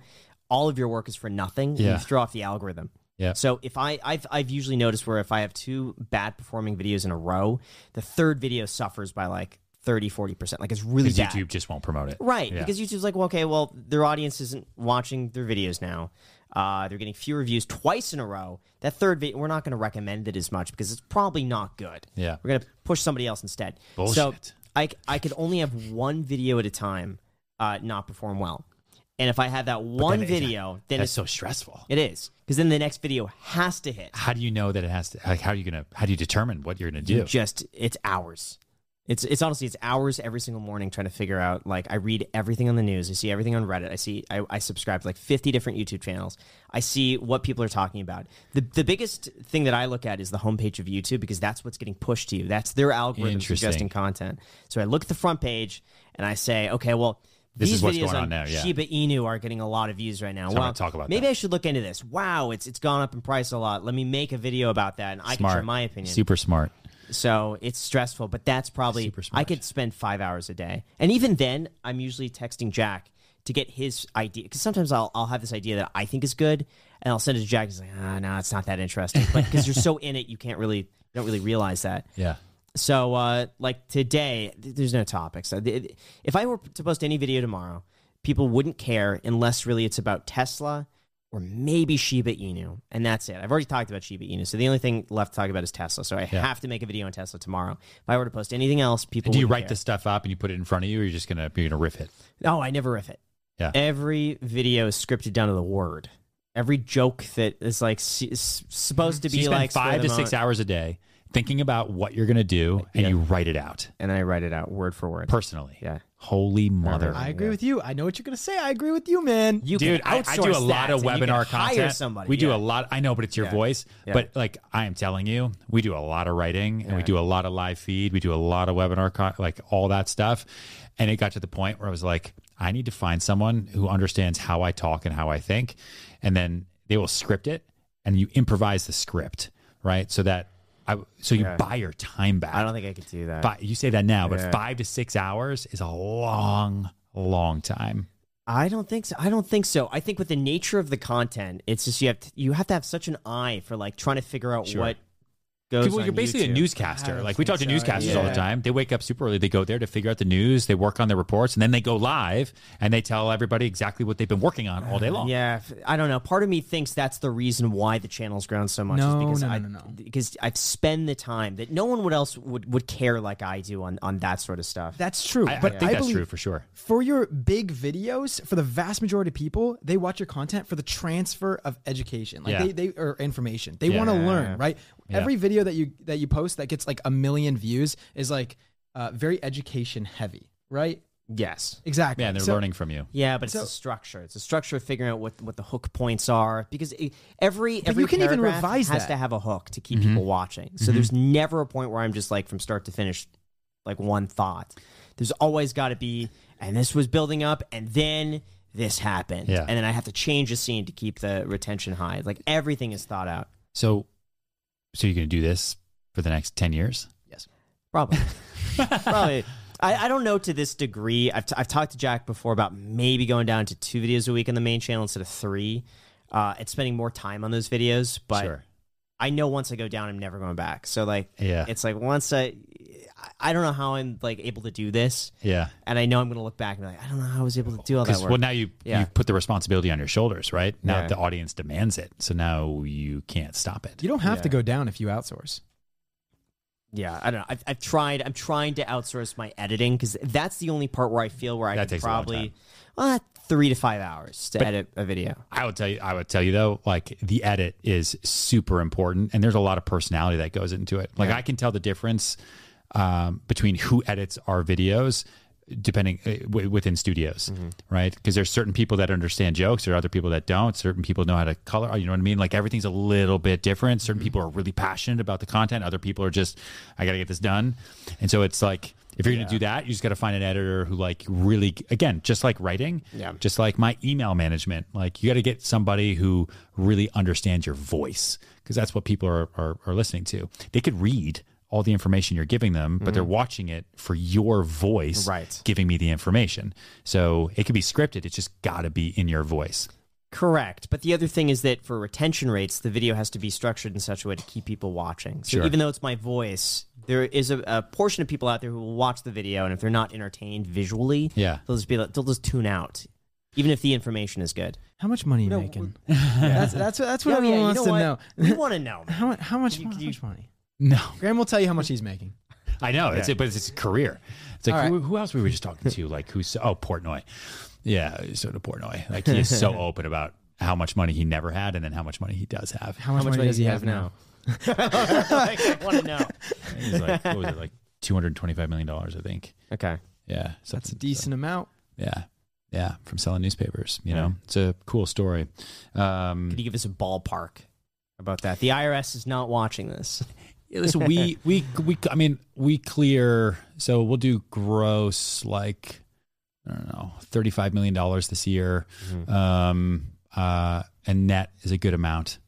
all of your work is for nothing. Yeah. You throw off the algorithm. Yeah. So if I, I've, I've usually noticed where if I have two bad performing videos in a row, the third video suffers by like 30, 40%. Like it's really bad. YouTube just won't promote it. Right, Yeah. because YouTube's like, well, okay, well, their audience isn't watching their videos now. Uh, they're getting fewer views twice in a row. That third video, we're not going to recommend it as much because it's probably not good. Yeah. we're going to push somebody else instead. So I, I, could only have one video at a time uh, not perform well. And if I have that one video, then That's it's so stressful. it is because then the next video has to hit. How do you know that it has to? Like, how are you gonna? How do you determine what you're gonna do? Just it's hours. It's it's honestly it's hours every single morning trying to figure out. Like I read everything on the news. I see everything on Reddit. I see I, I subscribe to like fifty different YouTube channels. I see what people are talking about. The the biggest thing that I look at is the homepage of YouTube because that's what's getting pushed to you. That's their algorithm suggesting content. So I look at the front page and I say, okay, well. This these is what's videos going on on now, yeah. Shiba Inu are getting a lot of views right now. Well, gonna talk about maybe that. I should look into this. Wow, it's it's gone up in price a lot. Let me make a video about that, and I can share my opinion. Super smart. So it's stressful, but that's probably Super smart. I could spend five hours a day, and even then, I'm usually texting Jack to get his idea because sometimes I'll I'll have this idea that I think is good, and I'll send it to Jack. He's like, ah, no, it's not that interesting, but because you're so in it, you can't really you don't really realize that. Yeah. So, uh, like today, th- there's no topics. Uh, th- If I were to post any video tomorrow, people wouldn't care unless really it's about Tesla or maybe Shiba Inu, and that's it. I've already talked about Shiba Inu, so the only thing left to talk about is Tesla. So I Yeah. have to make a video on Tesla tomorrow. If I were to post anything else, people Do you write care. this stuff up and you put it in front of you, or you're just gonna you're gonna riff it? No, I never riff it. Yeah. Every video is scripted down to the word. Every joke that is like s- s- supposed to So be spend like five to six hours a day thinking about what you're gonna do, and Yeah. you write it out and I write it out word for word. personally. Yeah. Holy mother! I agree with you. I know what you're gonna say. I agree with you, man. You Dude, can I, I do a lot that, of and you can webinar hire content. Somebody. We do a lot. I know, but it's your Yeah. voice. Yeah. But like I am telling you, we do a lot of writing and we do a lot of live feed. We do a lot of webinar, con- like all that stuff. And it got to the point where I was like, I need to find someone who understands how I talk and how I think, and then they will script it, and you improvise the script, right? So that I so you Yeah. buy your time back. I don't think I could do that. Fi- you say that now, but Yeah. five to six hours is a long, long time. I don't think so. I don't think so. I think with the nature of the content, it's just you have to, you have to have such an eye for like trying to figure out Sure. what goes. Well, on you're basically YouTube. a newscaster. I Like we talk to so, newscasters all the time. They wake up super early. They go there to figure out the news. They work on their reports, and then they go live and they tell everybody exactly what they've been working on all day uh, long. Yeah, I don't know. Part of me thinks that's the reason why the channel's grown so much. No, is because no, no, I, no, no. Because I've spent the time that no one would else would, would care like I do on, on that sort of stuff. That's true. I, but I think that's true for sure. for your big videos, for the vast majority of people, they watch your content for the transfer of education, like Yeah. they, they or information. They Yeah. want to learn, right? Yeah. Every video that you that you post that gets like a million views is like uh, very education heavy, right? yes. Exactly. Yeah, and they're So- learning from you. Yeah, but So- it's a structure. It's a structure of figuring out what, what the hook points are because it, every every you can even paragraph revise has that. to have a hook to keep Mm-hmm. people watching. So there's never a point where I'm just like from start to finish, like one thought. There's always got to be, and this was building up, and then this happened, Yeah. and then I have to change a scene to keep the retention high. Like everything is thought out. So, so you're going to do this for the next ten years? Yes. Probably. Probably. I, I don't know to this degree. I've, t- I've talked to Jack before about maybe going down to two videos a week on the main channel instead of three. Uh, and spending more time on those videos. But sure. I know once I go down, I'm never going back. So like, Yeah. it's like once I, I don't know how I'm like able to do this, Yeah. and I know I'm going to look back and be like, I don't know how I was able to do all that work. well, now you Yeah. you put the responsibility on your shoulders, right? Now Yeah. the audience demands it, so now you can't stop it. You don't have to go down if you outsource. yeah, I don't know. I've, I've tried. I'm trying to outsource my editing because that's the only part where I feel where I That could takes probably, time. well, three to five hours to But- edit a video. I would tell you, I would tell you though, like the edit is super important, and there's a lot of personality that goes into it. Like I can tell the difference um, between who edits our videos, depending uh, w- within studios, right? Because there's certain people that understand jokes, there are other people that don't. Certain people know how to color. You know what I mean? Like everything's a little bit different. Certain people are really passionate about the content. Other people are just, I got to get this done, and so it's like. If you're going to do that, you just got to find an editor who like really again, just like writing, Yeah. just like my email management. Like you got to get somebody who really understands your voice because that's what people are, are are listening to. They could read all the information you're giving them, but they're mm-hmm. watching it for your voice, Right. Giving me the information. So it could be scripted. It's just got to be in your voice. Correct. But the other thing is that for retention rates, the video has to be structured in such a way to keep people watching. So Sure. even though it's my voice, there is a, a portion of people out there who will watch the video, and if they're not entertained visually, Yeah. they'll just be like, they'll just tune out, even if the information is good. How much money are you No, making? that's that's that's what Yeah, everyone yeah, wants you to know know. We want to know. how much? How much? You- how you- much money? No, Graham will tell you how much he's making. I know. It's it, but it's, it's a career. It's like All right. who, who else were we just talking to? Like who's oh Portnoy. Yeah, so to Portnoy. Like he is so open about how much money he never had and then how much money he does have. How much, money, does he have now? I want to know. He's like, what was it, like two hundred twenty-five million dollars, I think. Okay. Yeah, So That's a something- decent amount. Yeah, yeah, from selling newspapers. You know, it's a cool story. Um, Could you give us a ballpark about that? The IRS is not watching this. Yeah, listen, we we we I mean, we clear so we'll do gross like I don't know, thirty five million dollars this year. Um uh and net is a good amount.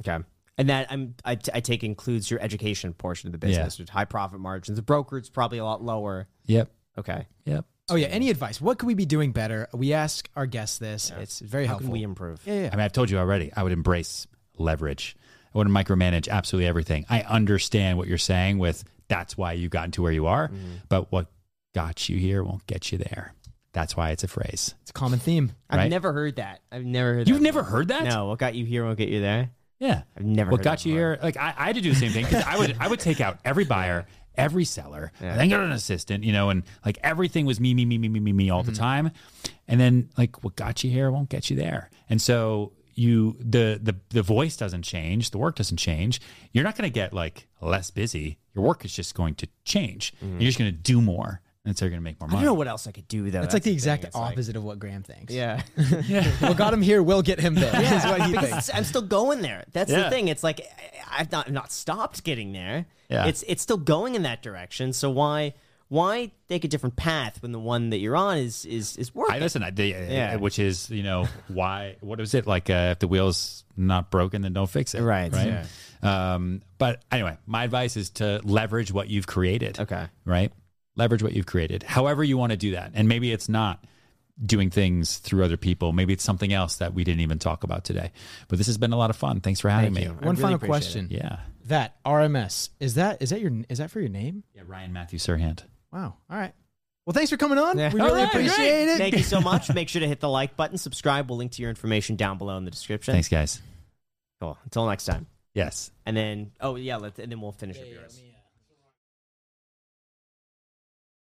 Okay. And that I'm, I, I take includes your education portion of the business, with high profit margins. The brokerage probably a lot lower. Yep. Okay. Yep. Oh yeah. Any advice? What could we be doing better? We ask our guests this. It's very How helpful. can we improve? yeah, yeah. I mean, I've told you already, I would embrace leverage. I want to micromanage absolutely everything. I understand what you're saying with that's why you got into where you are, mm-hmm. but what got you here won't get you there. That's why it's a phrase. It's a common theme. I've Right. never heard that. I've never heard You've never before. heard that? No. What got you here won't get you there. Yeah. I've never what got you before. here like I, I had to do the same thing because i would i would take out every buyer every seller and then get an assistant you know and like everything was me me me me me me me all the mm-hmm. time and then like what got you here won't get you there and so you the the the voice doesn't change the work doesn't change you're not going to get like less busy your work is just going to change mm-hmm. you're just going to do more and so you're going to make more money. I money don't know what else I could do though. That's, like the thing. exact It's like- opposite of what Graham thinks. yeah. what got him here will get him there. is what he because thinks. I'm still going there. That's Yeah. the thing. It's like I- I've not not stopped getting there. Yeah. It's it's still going in that direction. So why why take a different path when the one that you're on is is is working? I listen. I, they, Yeah. which is you know why? What was it like? Uh, if the wheel's not broken, then don't fix it. Right, Right. Um, but anyway, my advice is to leverage what you've created. Okay. Right. Leverage what you've created. However you want to do that, and maybe it's not doing things through other people. Maybe it's something else that we didn't even talk about today. But this has been a lot of fun. Thanks for having Thank me. you. One really final appreciate question. Yeah. That RMS is that is that your is that for your name? Yeah. Ryan Matthew Serhant. Wow. All right. Well, thanks for coming on. Yeah. We really right, appreciate great. it. Thank you so much. Make sure to hit the like button, subscribe. We'll link to your information down below in the description. Thanks, guys. Cool. Until next time. Yes. And then oh yeah, let's and then we'll finish up yours. Yeah,